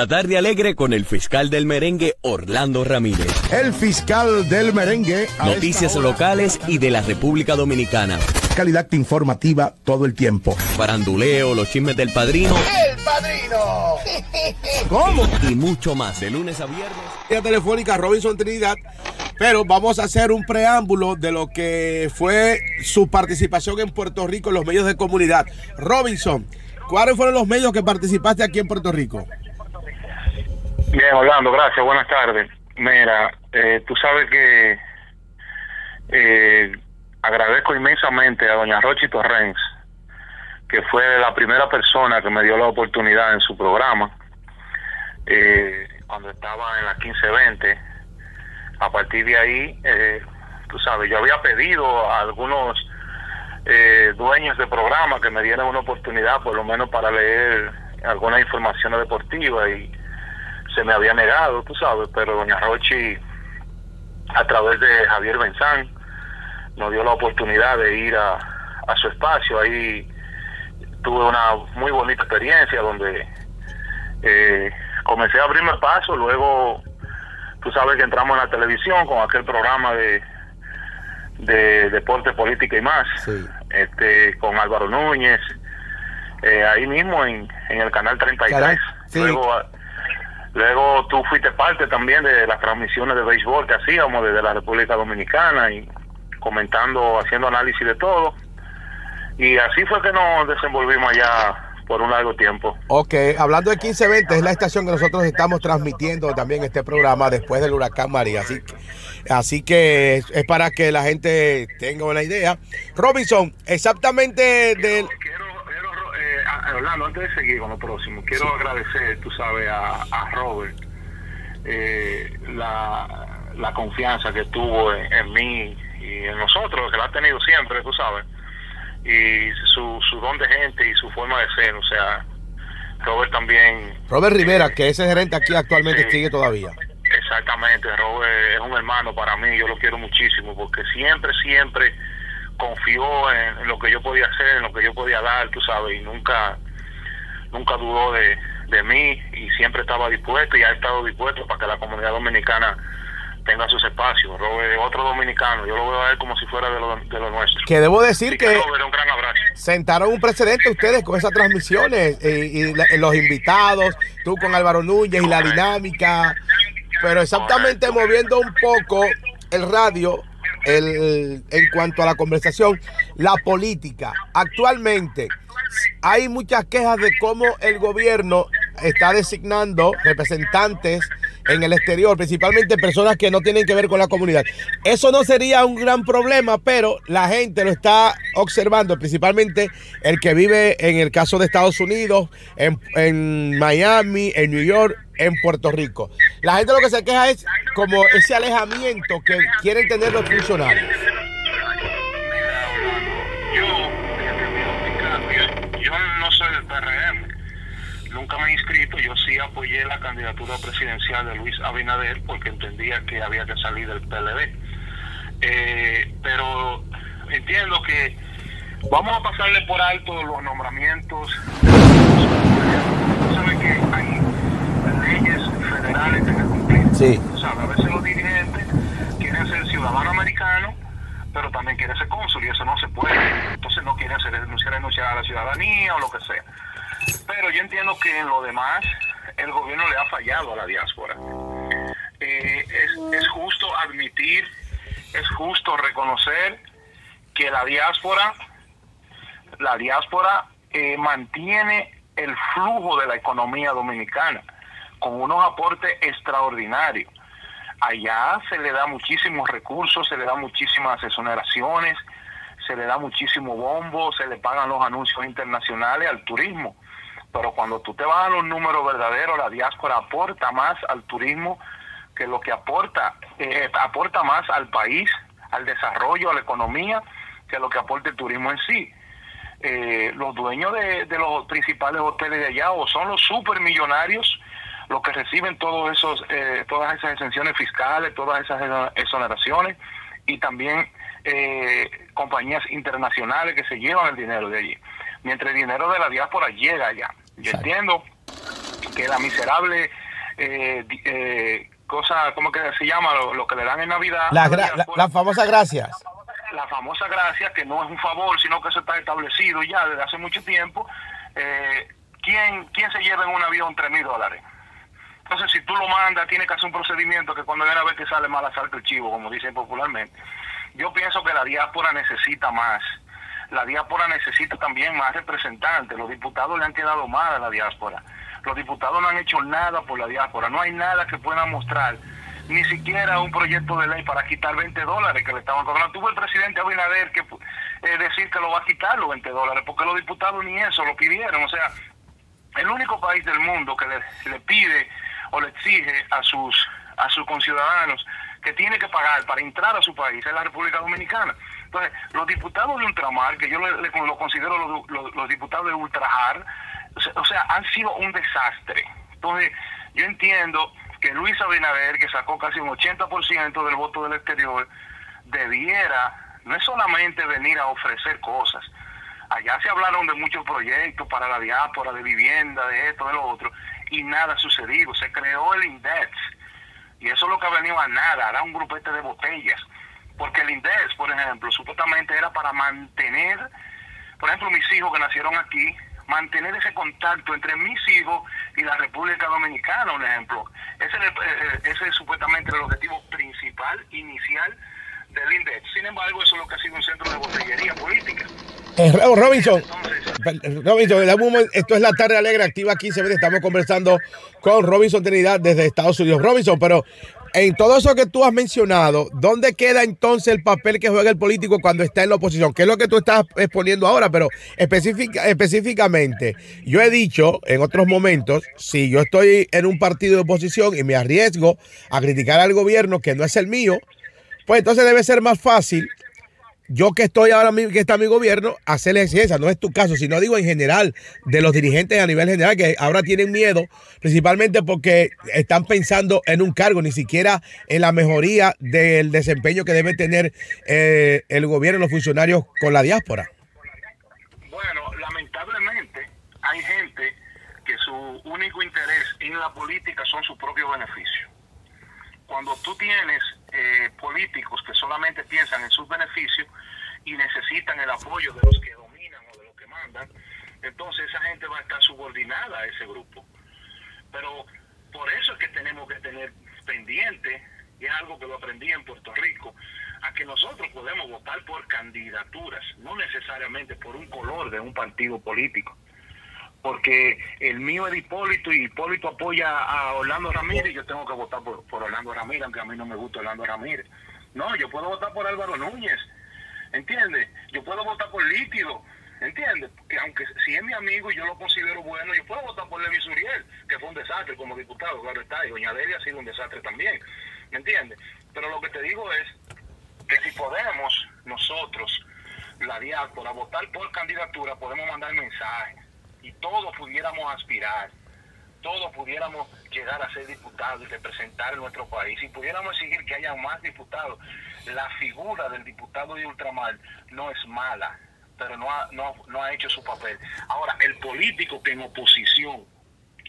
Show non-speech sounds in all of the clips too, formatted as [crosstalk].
La tarde alegre con el fiscal del merengue Orlando Ramírez. El fiscal del merengue. Noticias locales y de la República Dominicana. Calidad informativa todo el tiempo. Faranduleo, los chismes del padrino. ¡El padrino! [laughs] ¿Cómo? Y mucho más, de lunes a viernes. La telefónica Robinson Trinidad. Pero vamos a hacer un preámbulo de lo que fue su participación en Puerto Rico en los medios de comunidad. Robinson, ¿cuáles fueron los medios que participaste aquí en Puerto Rico? Bien, Orlando, gracias. Buenas tardes. Mira, eh, tú sabes que eh, agradezco inmensamente a doña Rochi Torrens, que fue la primera persona que me dio la oportunidad en su programa, eh, cuando estaba en la 1520. A partir de ahí, eh, tú sabes, yo había pedido a algunos eh, dueños de programa que me dieran una oportunidad, por lo menos para leer alguna información deportiva y se me había negado, tú sabes, pero doña Rochi, a través de Javier Benzán, nos dio la oportunidad de ir a, a su espacio. Ahí tuve una muy bonita experiencia donde eh, comencé a abrirme paso, luego tú sabes que entramos en la televisión con aquel programa de de deporte, política y más, este con Álvaro Núñez, eh, ahí mismo en, en el canal 33. Luego Luego tú fuiste parte también de las transmisiones de béisbol que hacíamos desde la República Dominicana y comentando, haciendo análisis de todo. Y así fue que nos desenvolvimos allá por un largo tiempo. Ok, hablando de 1520, es la estación que nosotros estamos transmitiendo también este programa después del huracán María. Así, así que es para que la gente tenga una idea. Robinson, exactamente del... Orlando, antes de seguir con lo próximo, quiero agradecer, tú sabes, a, a Robert eh, la, la confianza que tuvo en, en, mí y en nosotros, que la ha tenido siempre, tú sabes, y su, su don de gente y su forma de ser, o sea, Robert también... Robert Rivera, que ese gerente aquí actualmente sigue todavía. Exactamente, Robert es un hermano para mí, yo lo quiero muchísimo, porque siempre, siempre confió en, en, lo que yo podía hacer, en lo que yo podía dar, tú sabes, y nunca nunca dudó de, de mí y siempre estaba dispuesto y ha estado dispuesto para que la comunidad dominicana tenga sus espacios. Robert, otro dominicano, yo lo veo a él como si fuera de lo, de lo nuestro. Que debo decir que Robert, un gran abrazo. sentaron un precedente ustedes con esas transmisiones eh, y la- los invitados, tú con Álvaro Núñez y la dinámica, pero exactamente moviendo un poco el radio el, en cuanto a la conversación, la política. Actualmente hay muchas quejas de cómo el gobierno está designando representantes en el exterior, principalmente personas que no tienen que ver con la comunidad. Eso no sería un gran problema, pero la gente lo está observando, principalmente el que vive en el caso de Estados Unidos, en, en Miami, en New York, en Puerto Rico. La gente lo que se queja es como ese alejamiento que quieren tener los funcionarios. Nunca me he inscrito, yo sí apoyé la candidatura presidencial de Luis Abinader porque entendía que había que salir del PLD. Eh, pero entiendo que vamos a pasarle por alto los nombramientos. Sabe que hay leyes federales que cumplir. Sí. O sea, a veces los dirigentes quieren ser ciudadano americano, pero también quieren ser cónsul y eso no se puede. Entonces no quieren renunciar, renunciar a la ciudadanía o lo que sea. Entiendo que en lo demás el gobierno le ha fallado a la diáspora. Eh, es, es justo admitir, es justo reconocer que la diáspora, la diáspora eh, mantiene el flujo de la economía dominicana con unos aportes extraordinarios. Allá se le da muchísimos recursos, se le da muchísimas exoneraciones, se le da muchísimo bombo, se le pagan los anuncios internacionales al turismo. Pero cuando tú te vas a los números verdaderos, la diáspora aporta más al turismo que lo que aporta, eh, aporta más al país, al desarrollo, a la economía, que lo que aporta el turismo en sí. Eh, los dueños de, los principales hoteles de allá o son los supermillonarios los que reciben todos esos, eh, todas esas exenciones fiscales, todas esas exoneraciones y también eh, compañías internacionales que se llevan el dinero de allí. Mientras el dinero de la diáspora llega allá. Yo entiendo que la miserable eh, eh, cosa, ¿cómo que se llama? Lo, lo que le dan en Navidad. La, gra- la, la famosa gracias. la famosa gracia, que no es un favor, sino que eso está establecido ya desde hace mucho tiempo. Eh, ¿quién, ¿Quién se lleva en un avión 3 mil dólares? Entonces, si tú lo mandas, tiene que hacer un procedimiento que cuando viene a ver que sale mal asalto el chivo, como dicen popularmente. Yo pienso que la diáspora necesita más. La diáspora necesita también más representantes. Los diputados le han quedado mal a la diáspora. Los diputados no han hecho nada por la diáspora. No hay nada que puedan mostrar. Ni siquiera un proyecto de ley para quitar 20 dólares que le estaban cobrando. Tuvo el presidente Abinader que eh, decir que lo va a quitar los 20 dólares, porque los diputados ni eso lo pidieron. O sea, el único país del mundo que le, le pide o le exige a sus a sus conciudadanos que tiene que pagar para entrar a su país es la República Dominicana. Entonces, los diputados de ultramar, que yo le, lo considero los, diputados de ultrajar, o sea, o sea, han sido un desastre. Entonces, yo entiendo que Luis Abinader, que sacó casi un 80% del voto del exterior, debiera no es solamente venir a ofrecer cosas, Allá se hablaron de muchos proyectos para la diáspora, de vivienda, de esto, de lo otro, y nada ha sucedido. Se creó el INDEX, y eso es lo que ha venido a nada, era un grupete de botellas. Porque el INDEX, por ejemplo, supuestamente era para mantener, por ejemplo, mis hijos que nacieron aquí, mantener ese contacto entre mis hijos y la República Dominicana, un ejemplo. Ese, es el- eh, ese es supuestamente el objetivo principal, inicial del INDEX. Sin embargo, eso es lo que ha sido un centro de botellería política. Eh, Ro- Robinson, Robinson, esto es la tarde alegre, activa 15 Estamos conversando con Robinson Trinidad desde Estados Unidos. Robinson, pero en todo eso que tú has mencionado, ¿dónde queda entonces el papel que juega el político cuando está en la oposición? ¿Qué es lo que tú estás exponiendo ahora? Pero específica- específicamente, yo he dicho en otros momentos, si yo estoy en un partido de oposición y me arriesgo a criticar al gobierno que no es el mío, pues entonces debe ser más fácil yo que estoy ahora mismo, que está mi gobierno, hacerle ciencia, no es tu caso, sino digo en general, de los dirigentes a nivel general, que ahora tienen miedo, principalmente porque están pensando en un cargo, ni siquiera en la mejoría del desempeño que debe tener eh, el gobierno, los funcionarios con la diáspora. Bueno, lamentablemente hay gente que su único interés en la política son sus propios beneficios. Cuando tú tienes eh, políticos que solamente piensan en sus beneficios y necesitan el apoyo de los que dominan o de los que mandan, entonces esa gente va a estar subordinada a ese grupo. Pero por eso es que tenemos que tener pendiente, y es algo que lo aprendí en Puerto Rico, a que nosotros podemos votar por candidaturas, no necesariamente por un color de un partido político. Porque el mío es Hipólito y Hipólito apoya a Orlando Ramírez yo tengo que votar por, por Orlando Ramírez, aunque a mí no me gusta Orlando Ramírez. No, yo puedo votar por Álvaro Núñez, ¿entiendes? Yo puedo votar por Líquido, ¿entiendes? Que aunque si es mi amigo y yo lo considero bueno, yo puedo votar por Levi Suriel, que fue un desastre como diputado, claro está, y Doña Delia ha sido un desastre también, ¿me entiendes? Pero lo que te digo es que si podemos nosotros, la diáspora, votar por candidatura, podemos mandar mensajes y todos pudiéramos aspirar, todos pudiéramos llegar a ser diputados y representar nuestro país y pudiéramos exigir que haya más diputados. La figura del diputado de ultramar no es mala, pero no ha, no, no ha hecho su papel. Ahora, el político que en oposición,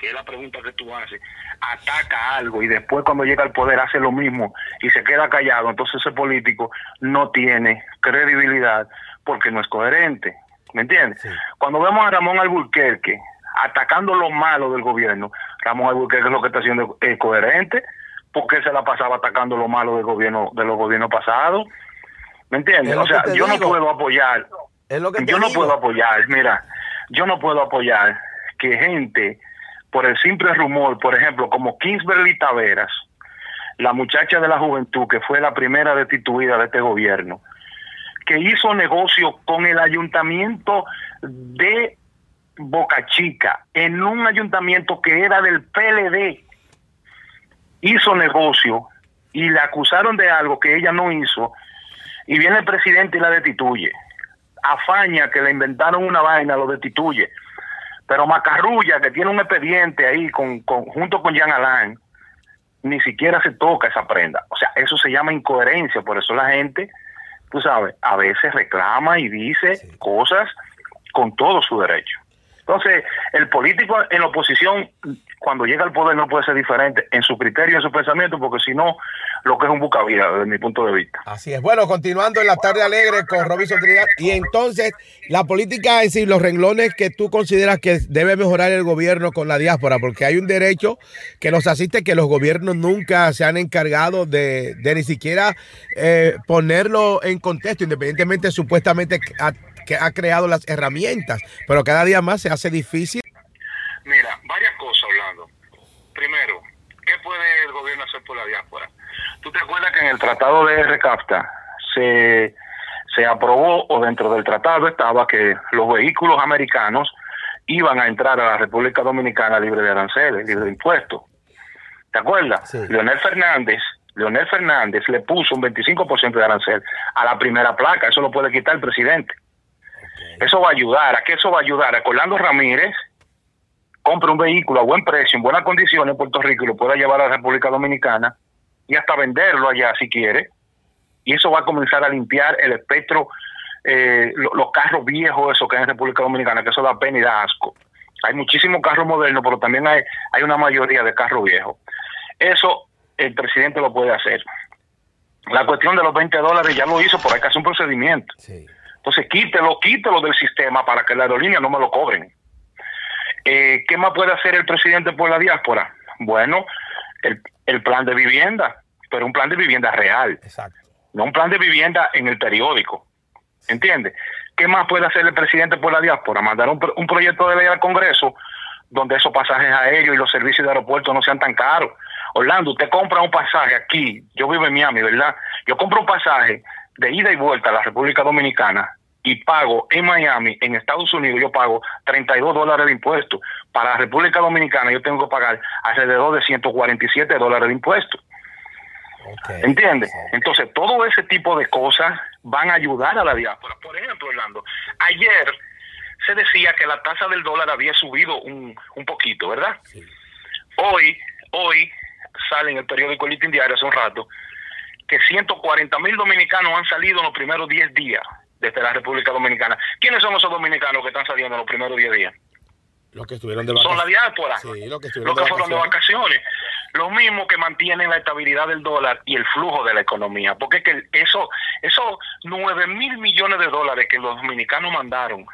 que es la pregunta que tú haces, ataca algo y después cuando llega al poder hace lo mismo y se queda callado, entonces ese político no tiene credibilidad porque no es coherente. ¿Me entiendes? Cuando vemos a Ramón Alburquerque atacando lo malo del gobierno, Ramón Alburquerque es lo que está haciendo es coherente porque se la pasaba atacando lo malo del gobierno de los gobiernos pasados. ¿Me entiendes? O sea, yo no puedo apoyar Es lo que yo no digo. puedo apoyar, mira, yo no puedo apoyar que gente, por el simple rumor, por ejemplo, como Kingsbury Taveras, la muchacha de la juventud que fue la primera destituida de este gobierno, que hizo negocio con el ayuntamiento de Boca Chica, en un ayuntamiento que era del PLD, hizo negocio y la acusaron de algo que ella no hizo, y viene el presidente y la destituye. Afaña que le inventaron una vaina, lo destituye. Pero Macarrulla, que tiene un expediente ahí con, junto con Jean Alain, ni siquiera se toca esa prenda. O sea, eso se llama incoherencia. Por eso la gente, tú sabes, a veces reclama y dice cosas con todo su derecho. Entonces, el político en la oposición, cuando llega al poder, no puede ser diferente en su criterio en su pensamiento, porque si no, lo que es un bucavía, desde mi punto de vista. Así es. Bueno, continuando en la tarde alegre con Robinson Trinidad. Y entonces, la política en sí, los renglones que tú consideras que debe mejorar el gobierno con la diáspora, porque hay un derecho que nos asiste que los gobiernos nunca se han encargado de, de ni siquiera eh, ponerlo en contexto, independientemente supuestamente a, que ha creado las herramientas, pero cada día más se hace difícil. Mira, varias cosas hablando. Primero, ¿qué puede el gobierno hacer por la diáspora? ¿Tú te acuerdas que en el tratado de Recapta se, se aprobó o dentro del tratado estaba que los vehículos americanos iban a entrar a la República Dominicana libre de aranceles, libre de impuestos? ¿Te acuerdas? Sí. Leonel Fernández Leonel Fernández le puso un 25% de arancel a la primera placa, eso lo puede quitar el presidente. Eso va a ayudar, ¿a qué eso va a ayudar? A que Orlando Ramírez compre un vehículo a buen precio, en buenas condiciones en Puerto Rico y lo pueda llevar a la República Dominicana y hasta venderlo allá si quiere. Y eso va a comenzar a limpiar el espectro, eh, lo- los carros viejos, esos que hay en República Dominicana, que eso da pena y da asco. Hay muchísimos carros modernos, pero también hay, hay una mayoría de carros viejos. Eso el presidente lo puede hacer. La cuestión de los 20 dólares ya lo hizo, pero hay que hacer un procedimiento. Sí. Entonces quítelo, quítelo del sistema para que la aerolínea no me lo cobren. Eh, ¿Qué más puede hacer el presidente por la diáspora? Bueno, el, el plan de vivienda, pero un plan de vivienda real, Exacto. no un plan de vivienda en el periódico. ¿Entiende? ¿Qué más puede hacer el presidente por la diáspora? Mandar un proyecto de ley al Congreso donde esos pasajes aéreos y los servicios de aeropuerto no sean tan caros. Orlando, usted compra un pasaje aquí, yo vivo en Miami, ¿verdad? Yo compro un pasaje de ida y vuelta a la República Dominicana y pago en Miami, en Estados Unidos, yo pago 32 dólares de impuestos. Para la República Dominicana yo tengo que pagar alrededor de 147 dólares de impuestos. Ok. ¿Entiendes? Entonces, todo ese tipo de cosas van a ayudar a la diáspora. Por ejemplo, Orlando, ayer se decía que la tasa del dólar había subido un, un poquito, ¿verdad? Sí. Hoy, hoy sale en el periódico El Diario hace un rato que 140 mil dominicanos han salido en los primeros 10 días desde la República Dominicana. ¿Quiénes son esos dominicanos que están saliendo en los primeros 10 días? Los que estuvieron de Son la vacaciones. diáspora Sí, los que los estuvieron que de fueron de vacaciones. vacaciones. Lo mismo que mantienen la estabilidad del dólar y el flujo de la economía. Porque es que eso, esos 9 mil millones de dólares que los dominicanos mandaron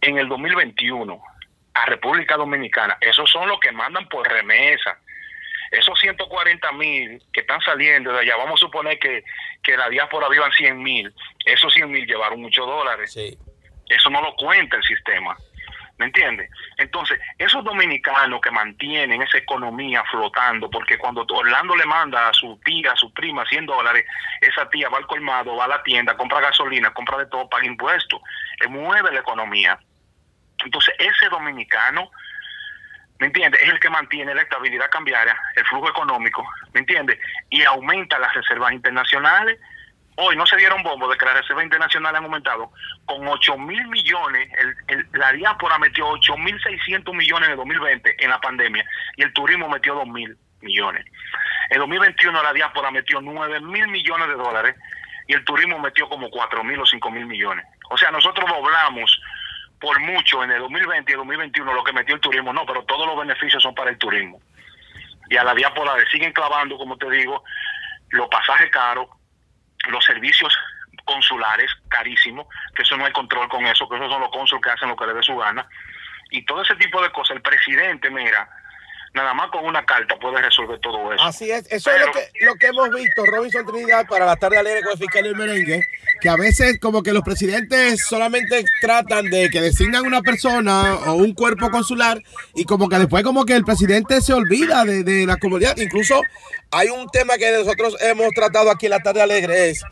en el 2021 a República Dominicana, esos son los que mandan por remesa. Esos 140 mil que están saliendo de allá, vamos a suponer que, que la diáspora vivan 100 mil, esos 100 mil llevaron muchos dólares. Sí. Eso no lo cuenta el sistema. ¿Me entiendes? Entonces, esos dominicanos que mantienen esa economía flotando, porque cuando Orlando le manda a su tía, a su prima 100 dólares, esa tía va al colmado, va a la tienda, compra gasolina, compra de todo, paga impuestos, mueve la economía. Entonces, ese dominicano, ¿me entiendes? Es el que mantiene la estabilidad cambiaria, el flujo económico, ¿me entiendes? Y aumenta las reservas internacionales. Hoy no se dieron bombo de que las reservas internacionales han aumentado con 8 mil millones. La diáspora metió 8 mil 600 millones en el 2020 en la pandemia y el turismo metió 2 mil millones. En 2021 la diáspora metió 9 mil millones de dólares y el turismo metió como 4 mil o 5 mil millones. O sea, nosotros doblamos por mucho en el 2020 y el 2021 lo que metió el turismo, no, pero todos los beneficios son para el turismo. Y a la diáspora le siguen clavando, como te digo, los pasajes caros, los servicios consulares carísimos, que eso no hay control con eso, que esos son los cónsules que hacen lo que les dé su gana. Y todo ese tipo de cosas, el presidente, mira, nada más con una carta puede resolver todo eso. Así es, eso es lo que, lo que hemos visto, Robinson Trinidad, para la tarde alegre con el fiscal del merengue, que a veces como que los presidentes solamente tratan de que designan una persona o un cuerpo consular y como que después como que el presidente se olvida de, de la comunidad. Incluso hay un tema que nosotros hemos tratado aquí en la tarde alegre, es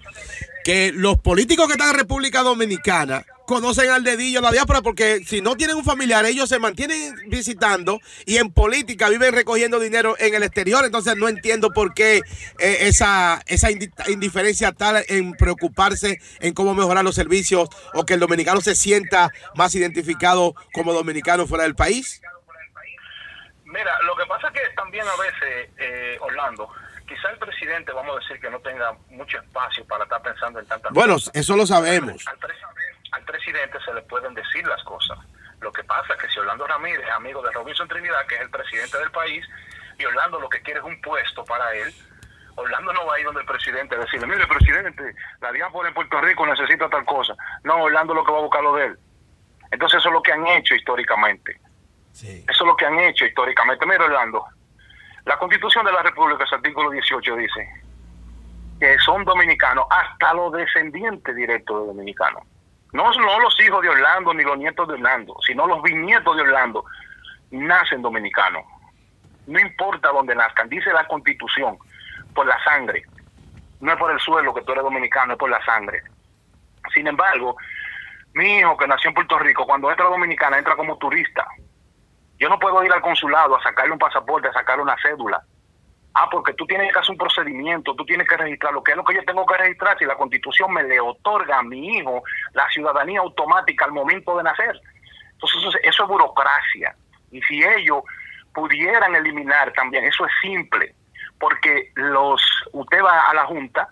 que los políticos que están en República Dominicana conocen al dedillo la diáspora porque si no tienen un familiar ellos se mantienen visitando y en política viven recogiendo dinero en el exterior. Entonces no entiendo por qué eh, esa esa indi- indiferencia tal en preocuparse en cómo mejorar los servicios o que el dominicano se sienta más identificado como dominicano fuera del país. Mira, lo que pasa es que también a veces, eh, Orlando, quizá el presidente, vamos a decir, que no tenga mucho espacio para estar pensando en tantas bueno cosas. eso lo sabemos. Al, al presidente se le pueden decir las cosas. Lo que pasa es que si Orlando Ramírez es amigo de Robinson Trinidad, que es el presidente del país, y Orlando lo que quiere es un puesto para él, Orlando no va a ir donde el presidente a decirle, mire, presidente, la diáspora en Puerto Rico necesita tal cosa. No, Orlando lo que va a buscar lo de él. Entonces eso es lo que han hecho históricamente. Eso es lo que han hecho históricamente. Mira, Orlando, la Constitución de la República, su artículo 18 dice que son dominicanos hasta los descendientes directos de dominicanos. No, no los hijos de Orlando ni los nietos de Orlando, sino los bisnietos de Orlando nacen dominicanos. No importa dónde nazcan, dice la Constitución, por la sangre. No es por el suelo que tú eres dominicano, es por la sangre. Sin embargo, mi hijo que nació en Puerto Rico, cuando entra a Dominicana, entra como turista. Yo no puedo ir al consulado a sacarle un pasaporte, a sacarle una cédula. Ah, porque tú tienes que hacer un procedimiento, tú tienes que registrar lo que es lo que yo tengo que registrar si la constitución me le otorga a mi hijo la ciudadanía automática al momento de nacer. Entonces eso es burocracia. Y si ellos pudieran eliminar también, eso es simple, porque los usted va a la Junta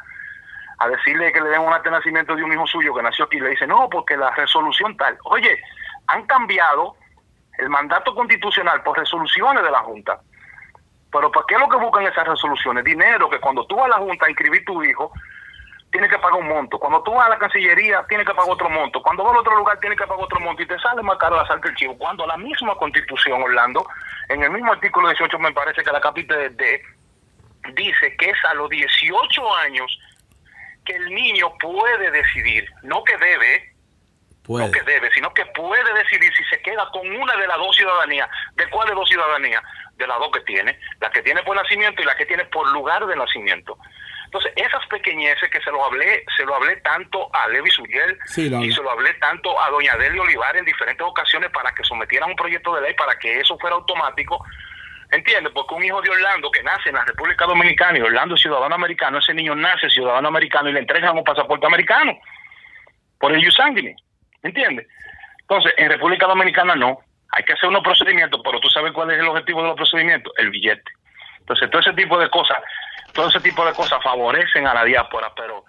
a decirle que le den un nacimiento de un hijo suyo que nació aquí, y le dice, no, porque la resolución tal. Oye, han cambiado el mandato constitucional por resoluciones de la Junta. Pero ¿para qué es lo que buscan esas resoluciones? Dinero que cuando tú vas a la Junta a inscribir tu hijo, tienes que pagar un monto. Cuando tú vas a la Cancillería, tienes que pagar otro monto. Cuando vas a otro lugar, tienes que pagar otro monto. Y te sale más caro la sal que el chivo. Cuando la misma Constitución, Orlando, en el mismo artículo 18, me parece que la capítulo D dice que es a los 18 años que el niño puede decidir, no que debe, no que debe, sino que puede decidir si se queda con una de las dos ciudadanías. ¿De cuál de dos ciudadanías? De las dos que tiene, la que tiene por nacimiento y la que tiene por lugar de nacimiento. Entonces, esas pequeñeces que se lo hablé, se lo hablé tanto a Levi Suriel y se lo hablé tanto a Doña Delia Olivar en diferentes ocasiones para que sometieran un proyecto de ley para que eso fuera automático. ¿Entiendes? Porque un hijo de Orlando que nace en la República Dominicana y Orlando es ciudadano americano, ese niño nace ciudadano americano y le entregan un pasaporte americano por el Yusanguine. ¿Entiendes? Entonces, en República Dominicana no. Hay que hacer unos procedimientos, pero tú sabes cuál es el objetivo de los procedimientos, el billete. Entonces, todo ese tipo de cosas, todo ese tipo de cosas favorecen a la diáspora, pero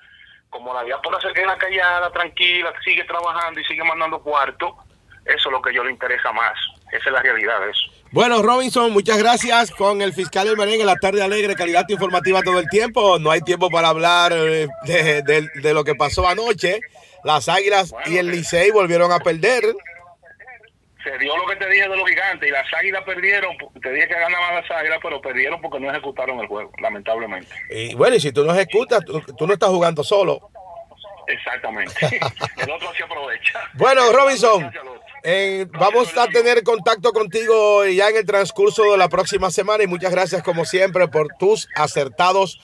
como la diáspora se queda callada, tranquila, sigue trabajando y sigue mandando cuarto, eso es lo que yo le interesa más. Esa es la realidad de eso. Bueno, Robinson, muchas gracias con el fiscal del merengue, la tarde alegre, calidad informativa todo el tiempo. No hay tiempo para hablar eh, de, de, de lo que pasó anoche. Las Águilas y el Licey volvieron a perder. Se dio lo que te dije de los gigantes y las Águilas perdieron. Te dije que ganaban las Águilas, pero perdieron porque no ejecutaron el juego, lamentablemente. Y bueno, y si tú no ejecutas, tú, tú no estás jugando solo. Exactamente. [laughs] el otro se aprovecha. Bueno, [laughs] Robinson. Vamos a tener contacto contigo ya en el transcurso de la próxima semana y muchas gracias como siempre por tus acertados